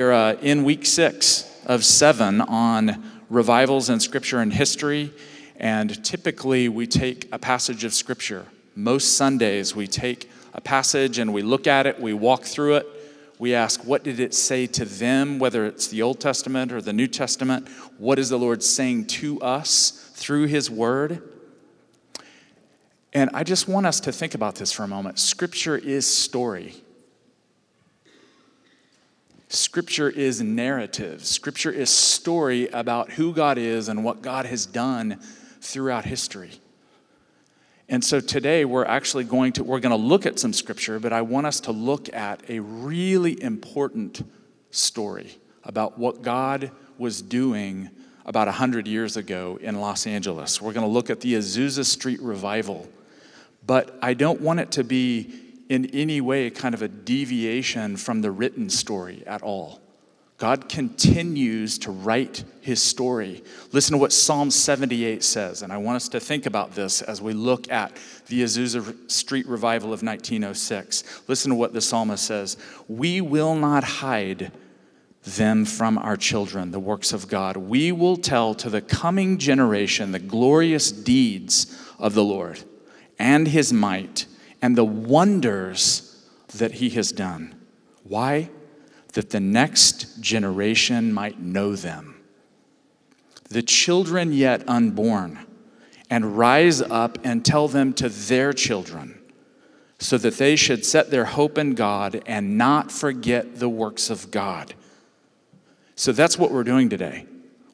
We're uh, in week six of seven on revivals in scripture and history. And typically, we take a passage of scripture. Most Sundays, we take a passage and we look at it, we walk through it, we ask, what did it say to them, whether it's the Old Testament or the New Testament? What is the Lord saying to us through His Word? And I just want us to think about this for a moment. Scripture is story. Scripture is narrative. Scripture is story about who God is and what God has done throughout history. And so today we're actually going to we're going to look at some scripture, but I want us to look at a really important story about what God was doing about 100 years ago in Los Angeles. We're going to look at the Azusa Street revival. But I don't want it to be in any way kind of a deviation from the written story at all. God continues to write his story. Listen to what Psalm 78 says, and I want us to think about this as we look at the Azusa Street revival of 1906. Listen to what the psalmist says We will not hide them from our children, the works of God. We will tell to the coming generation the glorious deeds of the Lord and his might and the wonders that he has done. Why? That the next generation might know them. The children yet unborn, and rise up and tell them to their children, so that they should set their hope in God and not forget the works of God. So that's what we're doing today.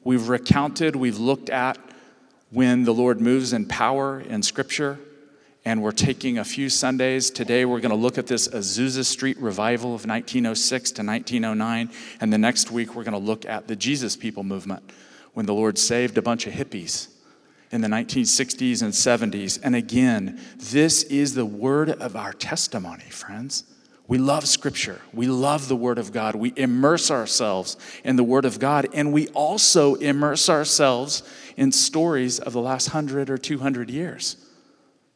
We've recounted, we've looked at when the Lord moves in power in Scripture and we're taking a few Sundays. Today, we're going to look at this Azusa Street revival of 1906 to 1909. And the next week, we're going to look at the Jesus People movement when the Lord saved a bunch of hippies in the 1960s and 70s. And again, this is the word of our testimony, friends. We love Scripture. We love the Word of God. We immerse ourselves in the Word of God, and we also immerse ourselves in stories of the last hundred or 200 years.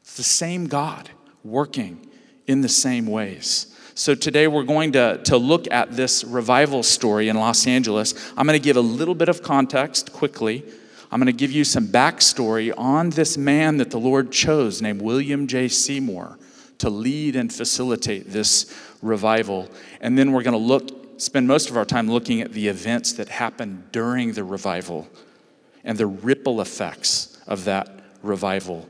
It's the same God working in the same ways. So today we're going to, to look at this revival story in Los Angeles. I'm going to give a little bit of context quickly. I'm going to give you some backstory on this man that the Lord chose named William J. Seymour to lead and facilitate this revival. And then we're going to look, spend most of our time looking at the events that happened during the revival and the ripple effects of that revival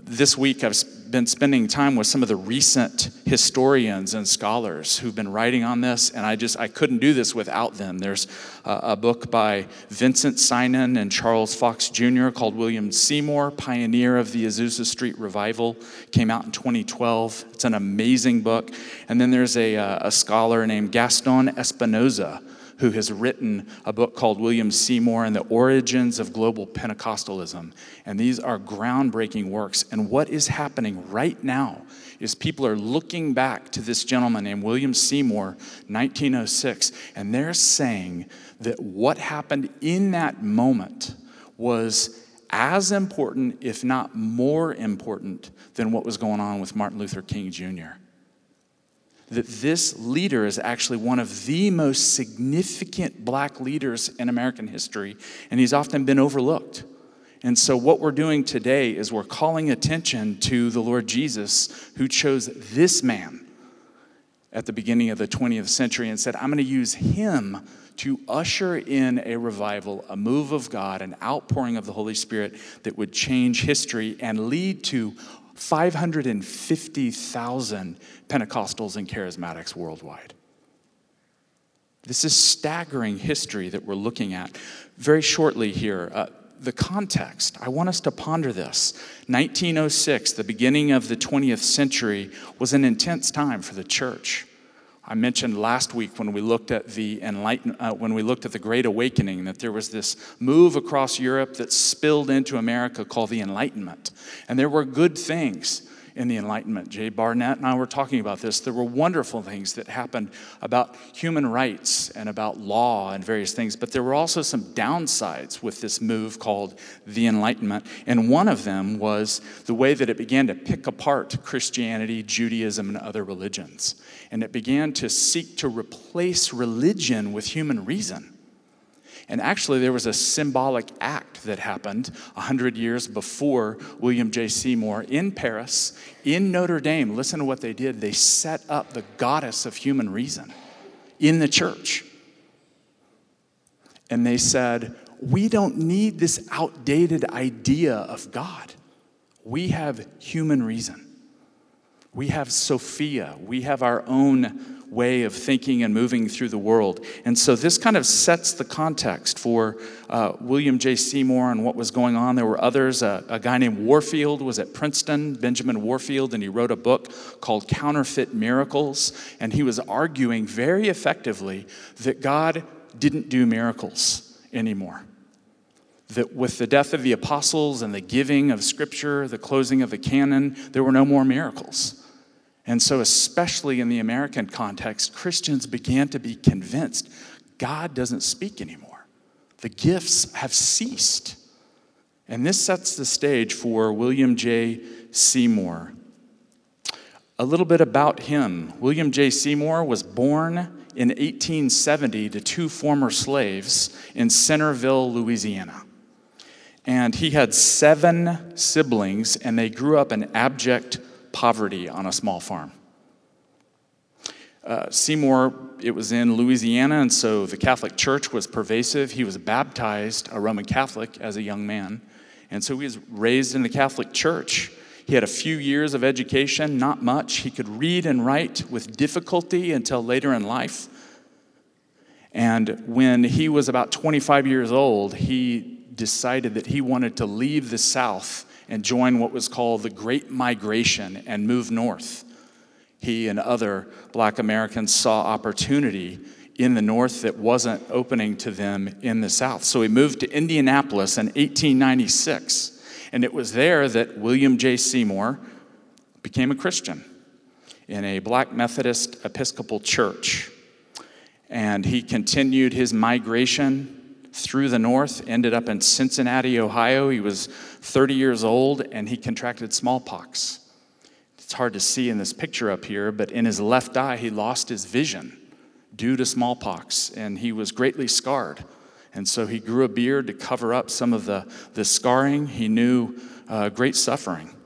this week I've been spending time with some of the recent historians and scholars who've been writing on this, and I just I couldn't do this without them. There's a, book by Vinson Synan and Charles Fox Jr. called William Seymour, pioneer of the Azusa Street revival, came out in 2012. It's an amazing book. And then there's a, a scholar named Gaston Espinosa who has written a book called William Seymour and the Origins of Global Pentecostalism. And these are groundbreaking works. And what is happening right now is people are looking back to this gentleman named William Seymour, 1906, and they're saying that what happened in that moment was as important, if not more important, than what was going on with Martin Luther King Jr that this leader is actually one of the most significant black leaders in American history, and he's often been overlooked. And so, what we're doing today is we're calling attention to the Lord Jesus, who chose this man at the beginning of the 20th century and said, I'm going to use him to usher in a revival, a move of God, an outpouring of the Holy Spirit that would change history and lead to 550,000 Pentecostals and charismatics worldwide. This is staggering history that we're looking at. Very shortly here, uh, the context. I want us to ponder this. 1906, the beginning of the 20th century, was an intense time for the church. I mentioned last week when we looked at the enlighten, uh, when we looked at the Great Awakening that there was this move across Europe that spilled into America called the Enlightenment, and there were good things in the Enlightenment. Jay Barnett and I were talking about this. There were wonderful things that happened about human rights and about law and various things, but there were also some downsides with this move called the Enlightenment. And one of them was the way that it began to pick apart Christianity, Judaism, and other religions. And it began to seek to replace religion with human reason. And actually, there was a symbolic act that happened 100 years before William J. Seymour in Paris, in Notre Dame. Listen to what they did. They set up the goddess of human reason in the church. And they said, We don't need this outdated idea of God. We have human reason. We have Sophia. We have our own way of thinking and moving through the world. And so this kind of sets the context for uh, William J. Seymour and what was going on. There were others. Uh, a guy named Warfield was at Princeton, Benjamin Warfield, and he wrote a book called Counterfeit Miracles. And he was arguing very effectively that God didn't do miracles anymore that with the death of the apostles and the giving of scripture, the closing of the canon, there were no more miracles. And so, especially in the American context, Christians began to be convinced God doesn't speak anymore. The gifts have ceased. And this sets the stage for William J. Seymour. A little bit about him William J. Seymour was born in 1870 to two former slaves in Centerville, Louisiana. And he had seven siblings, and they grew up in abject poverty on a small farm. Uh, Seymour, it was in Louisiana, and so the Catholic Church was pervasive. He was baptized a Roman Catholic as a young man, and so he was raised in the Catholic Church. He had a few years of education, not much. He could read and write with difficulty until later in life. And when he was about 25 years old, he decided that he wanted to leave the South and join what was called the Great Migration and move north. He and other black Americans saw opportunity in the north that wasn't opening to them in the south. So he moved to Indianapolis in 1896. And it was there that William J. Seymour became a Christian in a black Methodist Episcopal church. And he continued his migration through the north, ended up in Cincinnati, Ohio. He was 30 years old and he contracted smallpox. It's hard to see in this picture up here, but in his left eye, he lost his vision due to smallpox and he was greatly scarred. And so he grew a beard to cover up some of the, the scarring. He knew uh, great suffering.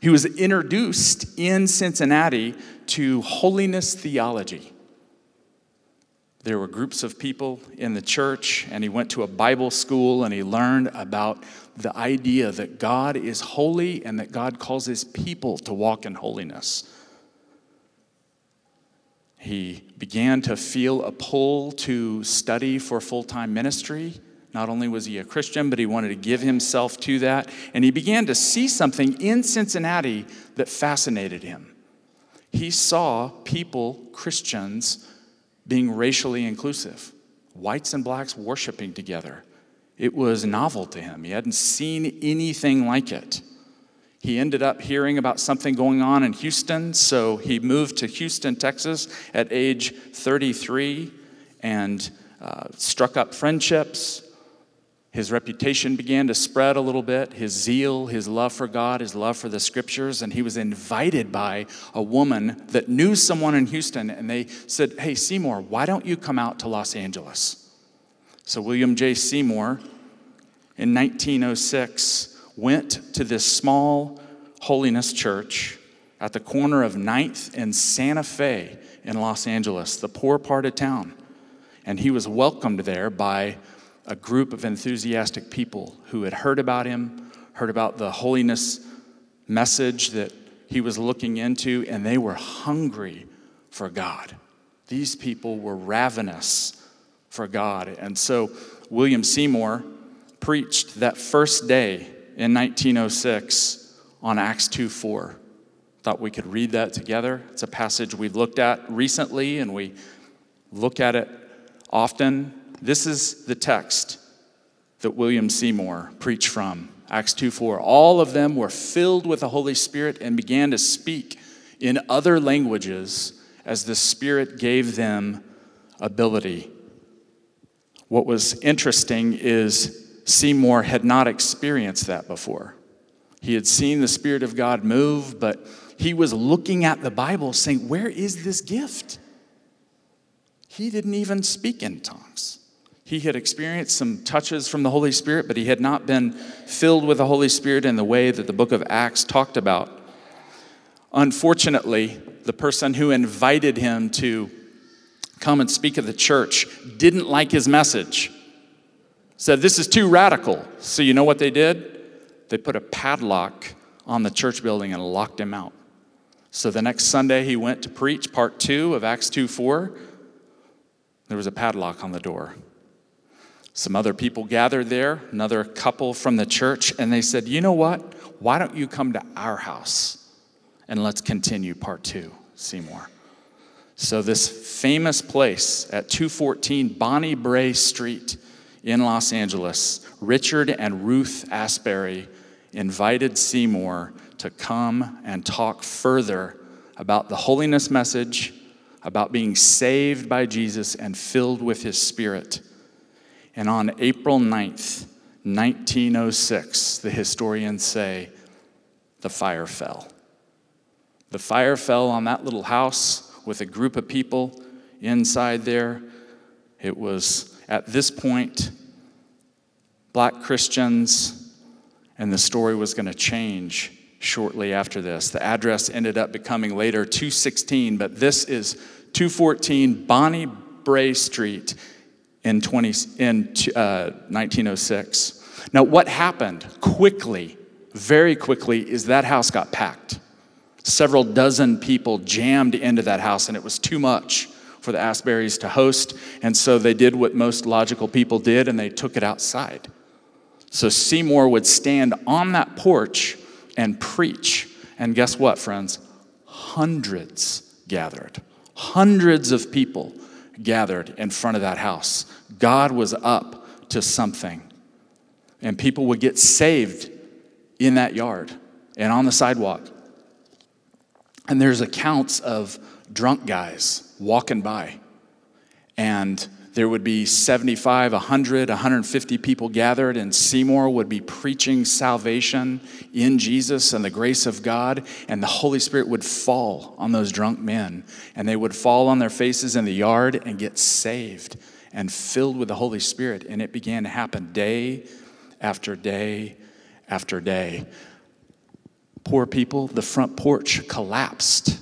He was introduced in Cincinnati to holiness theology. There were groups of people in the church, and he went to a Bible school and he learned about the idea that God is holy and that God calls his people to walk in holiness. He began to feel a pull to study for full time ministry. Not only was he a Christian, but he wanted to give himself to that. And he began to see something in Cincinnati that fascinated him. He saw people, Christians, being racially inclusive, whites and blacks worshiping together. It was novel to him. He hadn't seen anything like it. He ended up hearing about something going on in Houston, so he moved to Houston, Texas at age 33 and uh, struck up friendships, his reputation began to spread a little bit, his zeal, his love for God, his love for the scriptures, and he was invited by a woman that knew someone in Houston, and they said, Hey, Seymour, why don't you come out to Los Angeles? So William J. Seymour in 1906 went to this small holiness church at the corner of 9th and Santa Fe in Los Angeles, the poor part of town. And he was welcomed there by a group of enthusiastic people who had heard about him, heard about the holiness message that he was looking into, and they were hungry for God. These people were ravenous for God. And so William Seymour preached that first day in 1906 on Acts 2 4. Thought we could read that together. It's a passage we've looked at recently and we look at it often this is the text that William Seymour preached from Acts 2 4. All of them were filled with the Holy Spirit and began to speak in other languages as the Spirit gave them ability. What was interesting is Seymour had not experienced that before. He had seen the Spirit of God move, but he was looking at the Bible saying, Where is this gift? He didn't even speak in tongues. He had experienced some touches from the Holy Spirit, but he had not been filled with the Holy Spirit in the way that the book of Acts talked about. Unfortunately, the person who invited him to come and speak at the church didn't like his message. Said, This is too radical. So, you know what they did? They put a padlock on the church building and locked him out. So, the next Sunday, he went to preach part two of Acts 2 4. There was a padlock on the door. Some other people gathered there, another couple from the church, and they said, You know what? Why don't you come to our house and let's continue part two, Seymour? So, this famous place at 214 Bonnie Brae Street in Los Angeles, Richard and Ruth Asberry invited Seymour to come and talk further about the holiness message, about being saved by Jesus and filled with his spirit. And on April 9th, 1906, the historians say, the fire fell. The fire fell on that little house with a group of people inside there. It was at this point black Christians, and the story was going to change shortly after this. The address ended up becoming later 216, but this is 214 Bonnie Brae Street in, 20, in uh, 1906. Now, what happened quickly, very quickly, is that house got packed. Several dozen people jammed into that house, and it was too much for the Asberrys to host. And so they did what most logical people did, and they took it outside. So Seymour would stand on that porch and preach. And guess what, friends? Hundreds gathered. Hundreds of people gathered in front of that house. God was up to something. And people would get saved in that yard and on the sidewalk. And there's accounts of drunk guys walking by. And there would be 75, 100, 150 people gathered, and Seymour would be preaching salvation in Jesus and the grace of God, and the Holy Spirit would fall on those drunk men, and they would fall on their faces in the yard and get saved and filled with the Holy Spirit. And it began to happen day after day after day. Poor people, the front porch collapsed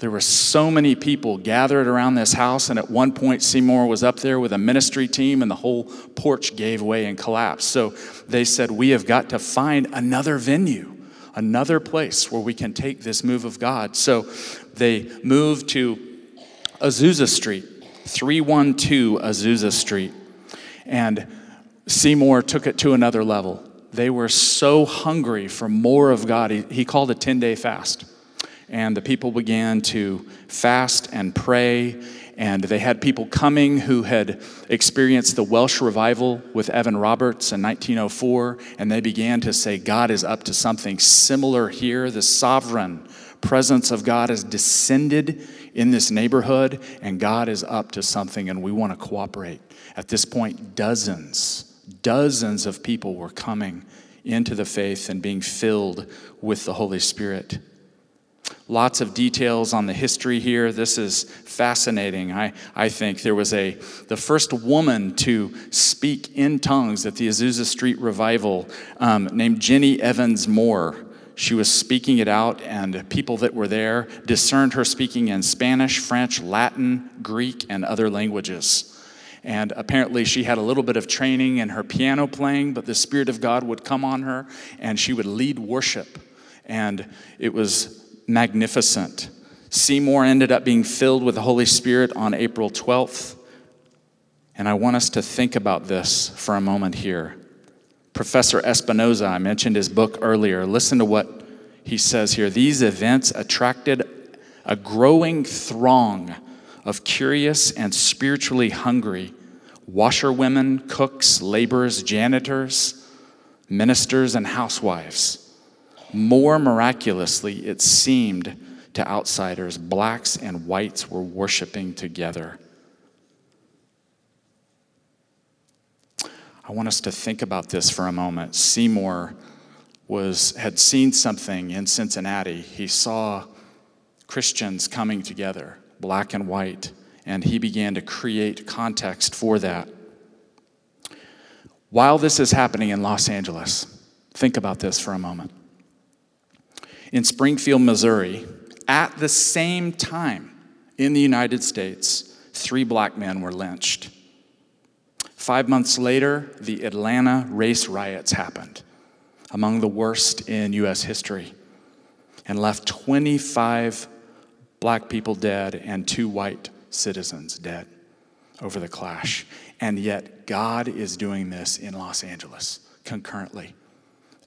there were so many people gathered around this house, and at one point, Seymour was up there with a ministry team, and the whole porch gave way and collapsed. So they said, We have got to find another venue, another place where we can take this move of God. So they moved to Azusa Street, 312 Azusa Street, and Seymour took it to another level. They were so hungry for more of God, he, he called a 10 day fast and the people began to fast and pray. And they had people coming who had experienced the Welsh revival with Evan Roberts in 1904, and they began to say, God is up to something similar here. The sovereign presence of God has descended in this neighborhood, and God is up to something, and we want to cooperate. At this point, dozens, dozens of people were coming into the faith and being filled with the Holy Spirit. Lots of details on the history here. This is fascinating. I, I think there was a the first woman to speak in tongues at the Azusa Street revival um, named Jennie Evans Moore. She was speaking it out, and people that were there discerned her speaking in Spanish, French, Latin, Greek, and other languages. And apparently, she had a little bit of training in her piano playing, but the Spirit of God would come on her and she would lead worship. And it was magnificent. Seymour ended up being filled with the Holy Spirit on April 12th. And I want us to think about this for a moment here. Professor Espinosa, I mentioned his book earlier. Listen to what he says here. These events attracted a growing throng of curious and spiritually hungry washerwomen, cooks, laborers, janitors, ministers and housewives. More miraculously, it seemed to outsiders, blacks and whites were worshiping together. I want us to think about this for a moment. Seymour was, had seen something in Cincinnati. He saw Christians coming together, black and white, and he began to create context for that. While this is happening in Los Angeles, think about this for a moment. In Springfield, Missouri, at the same time in the United States, three black men were lynched. Five months later, the Atlanta race riots happened, among the worst in U.S. history, and left 25 black people dead and two white citizens dead over the clash. And yet, God is doing this in Los Angeles concurrently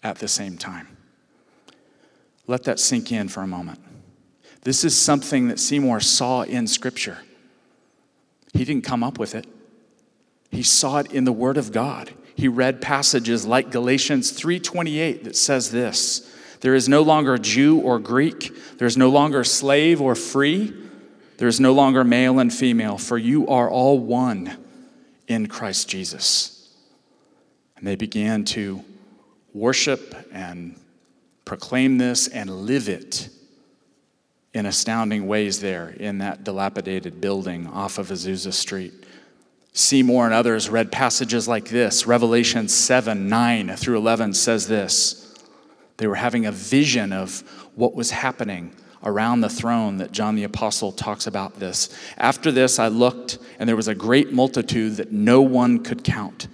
at the same time. Let that sink in for a moment. This is something that Seymour saw in Scripture. He didn't come up with it, he saw it in the Word of God. He read passages like Galatians 3:28 that says this, there is no longer Jew or Greek, there is no longer slave or free, there is no longer male and female, for you are all one in Christ Jesus. And they began to worship and proclaim this and live it in astounding ways there in that dilapidated building off of Azusa Street. Seymour and others read passages like this. Revelation 7 9 through 11 says this. They were having a vision of what was happening around the throne that John the Apostle talks about this. After this, I looked, and there was a great multitude that no one could count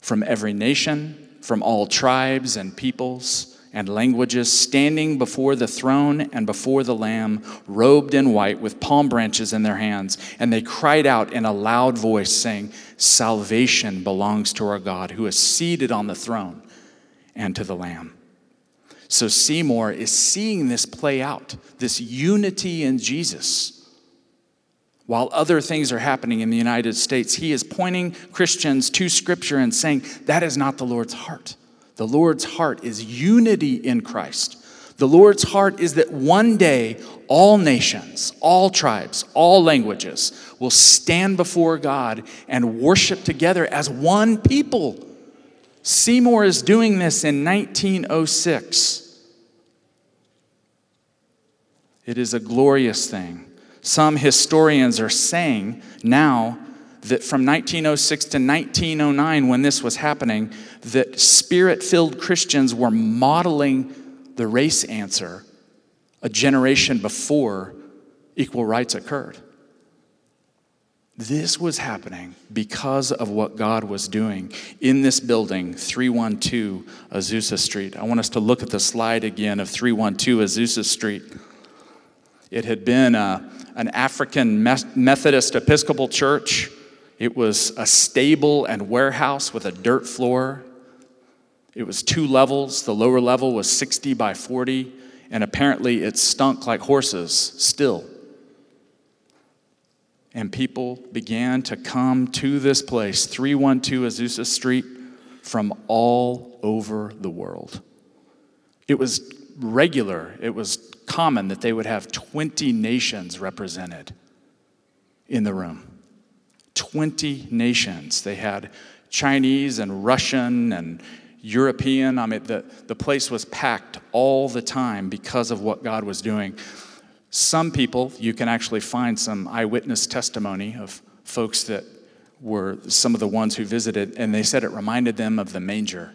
from every nation, from all tribes and peoples and languages standing before the throne and before the Lamb, robed in white with palm branches in their hands. And they cried out in a loud voice, saying, Salvation belongs to our God who is seated on the throne and to the Lamb. So Seymour is seeing this play out, this unity in Jesus. While other things are happening in the United States, he is pointing Christians to Scripture and saying, that is not the Lord's heart. The Lord's heart is unity in Christ. The Lord's heart is that one day all nations, all tribes, all languages will stand before God and worship together as one people. Seymour is doing this in 1906. It is a glorious thing. Some historians are saying now that from 1906 to 1909, when this was happening, that spirit filled Christians were modeling the race answer a generation before equal rights occurred. This was happening because of what God was doing in this building, 312 Azusa Street. I want us to look at the slide again of 312 Azusa Street. It had been a, an African Methodist Episcopal church. It was a stable and warehouse with a dirt floor. It was two levels. The lower level was 60 by 40, and apparently it stunk like horses still. And people began to come to this place, 312 Azusa Street, from all over the world. It was regular, it was common that they would have 20 nations represented in the room. 20 nations. They had Chinese and Russian and European. I mean, the, the place was packed all the time because of what God was doing. Some people, you can actually find some eyewitness testimony of folks that were some of the ones who visited, and they said it reminded them of the manger.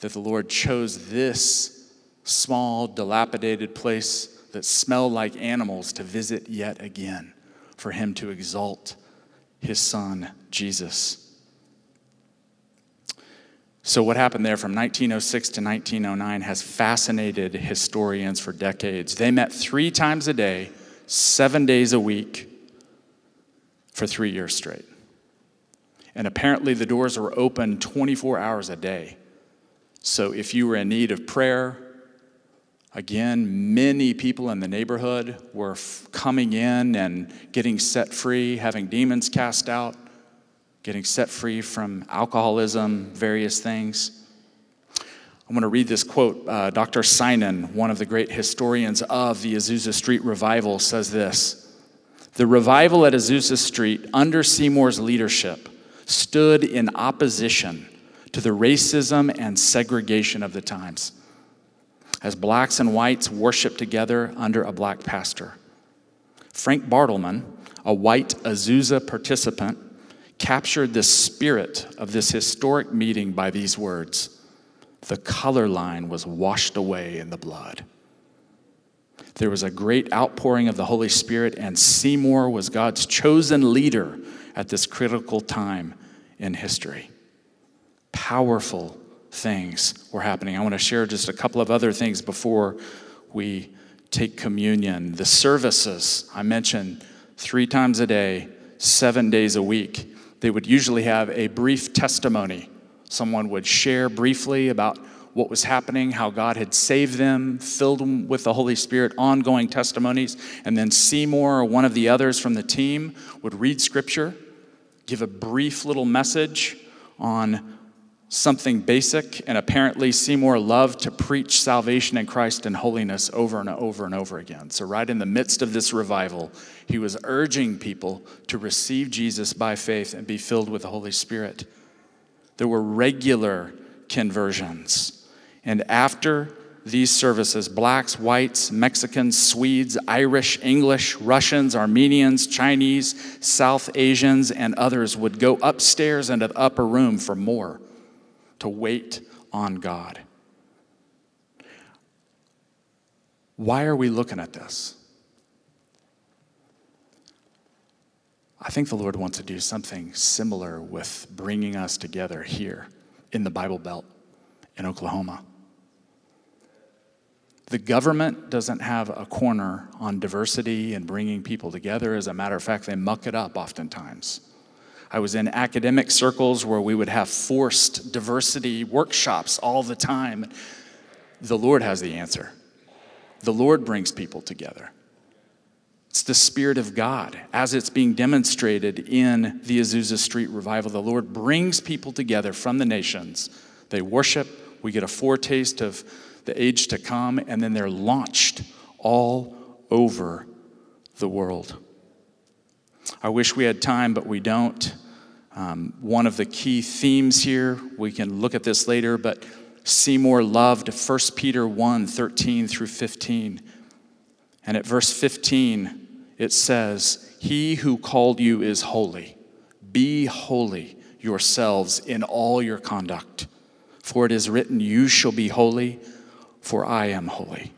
That the Lord chose this small, dilapidated place that smelled like animals to visit yet again for Him to exalt His Son, Jesus. So, what happened there from 1906 to 1909 has fascinated historians for decades. They met three times a day, seven days a week, for three years straight. And apparently, the doors were open 24 hours a day. So, if you were in need of prayer, again, many people in the neighborhood were f- coming in and getting set free, having demons cast out. getting set free from alcoholism, various things. I'm going to read this quote. Uh, Dr. Synan, one of the great historians of the Azusa Street revival, says this The revival at Azusa Street under Seymour's leadership stood in opposition to the racism and segregation of the times as blacks and whites worshiped together under a black pastor. Frank Bartleman, a white Azusa participant, captured the spirit of this historic meeting by these words the color line was washed away in the blood. There was a great outpouring of the Holy Spirit, and Seymour was God's chosen leader at this critical time in history. Powerful things were happening. I want to share just a couple of other things before we take communion. The services, I mentioned three times a day, seven days a week. They would usually have a brief testimony Someone would share briefly about what was happening, how God had saved them, filled them with the Holy Spirit, ongoing testimonies. And then Seymour or one of the others from the team would read scripture, give a brief little message on something basic. And apparently, Seymour loved to preach salvation in Christ and holiness over and over and over again. So, right in the midst of this revival, he was urging people to receive Jesus by faith and be filled with the Holy Spirit. There were regular conversions. And after these services, blacks, whites, Mexicans, Swedes, Irish, English, Russians, Armenians, Chinese, South Asians, and others would go upstairs into the upper room for more to wait on God. Why are we looking at this? I think the Lord wants to do something similar with bringing us together here in the Bible Belt in Oklahoma. The government doesn't have a corner on diversity and bringing people together. As a matter of fact, they muck it up oftentimes. I was in academic circles where we would have forced diversity workshops all the time. The Lord has the answer. The Lord brings people together. It's the Spirit of God as it's being demonstrated in the Azusa Street revival. The Lord brings people together from the nations. They worship, we get a foretaste of the age to come, and then they're launched all over the world. I wish we had time, but we don't. Um, one of the key themes here, we can look at this later, but Seymour loved 1 Peter 1 13 through 15. And at verse 15, it says, He who called you is holy. Be holy yourselves in all your conduct. For it is written, You shall be holy, for I am holy.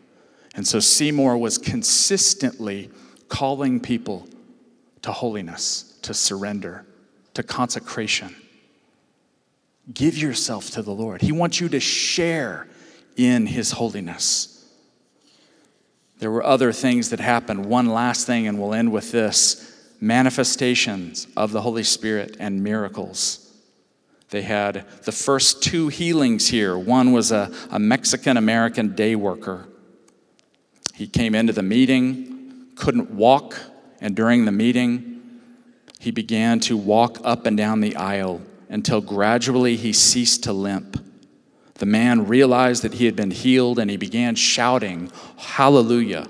And so Seymour was consistently calling people to holiness, to surrender, to consecration. Give yourself to the Lord. He wants you to share in his holiness. There were other things that happened. One last thing, and we'll end with this manifestations of the Holy Spirit and miracles. They had the first two healings here. One was a, a Mexican American day worker. He came into the meeting, couldn't walk, and during the meeting, he began to walk up and down the aisle until gradually he ceased to limp. The man realized that he had been healed and he began shouting, Hallelujah.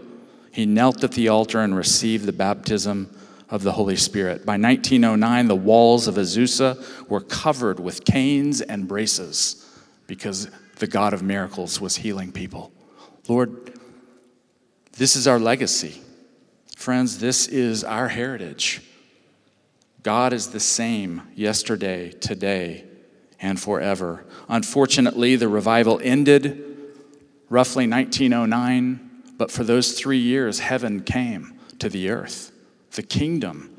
He knelt at the altar and received the baptism of the Holy Spirit. By 1909, the walls of Azusa were covered with canes and braces because the God of miracles was healing people. Lord, this is our legacy. Friends, this is our heritage. God is the same yesterday, today, and forever. Unfortunately, the revival ended roughly 1909, but for those three years, heaven came to the earth. The kingdom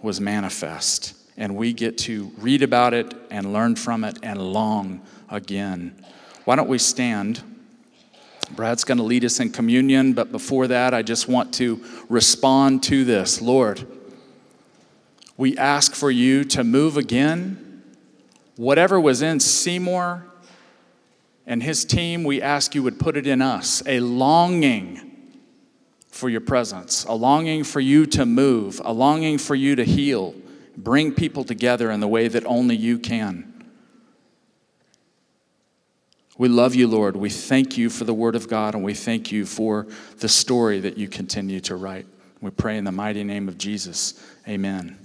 was manifest, and we get to read about it and learn from it and long again. Why don't we stand? Brad's going to lead us in communion, but before that, I just want to respond to this. Lord, we ask for you to move again Whatever was in Seymour and his team, we ask you would put it in us a longing for your presence, a longing for you to move, a longing for you to heal Bring people together in the way that only you can. We love you, Lord. We thank you for the Word of God, and we thank you for the story that you continue to write. We pray in the mighty name of Jesus. Amen.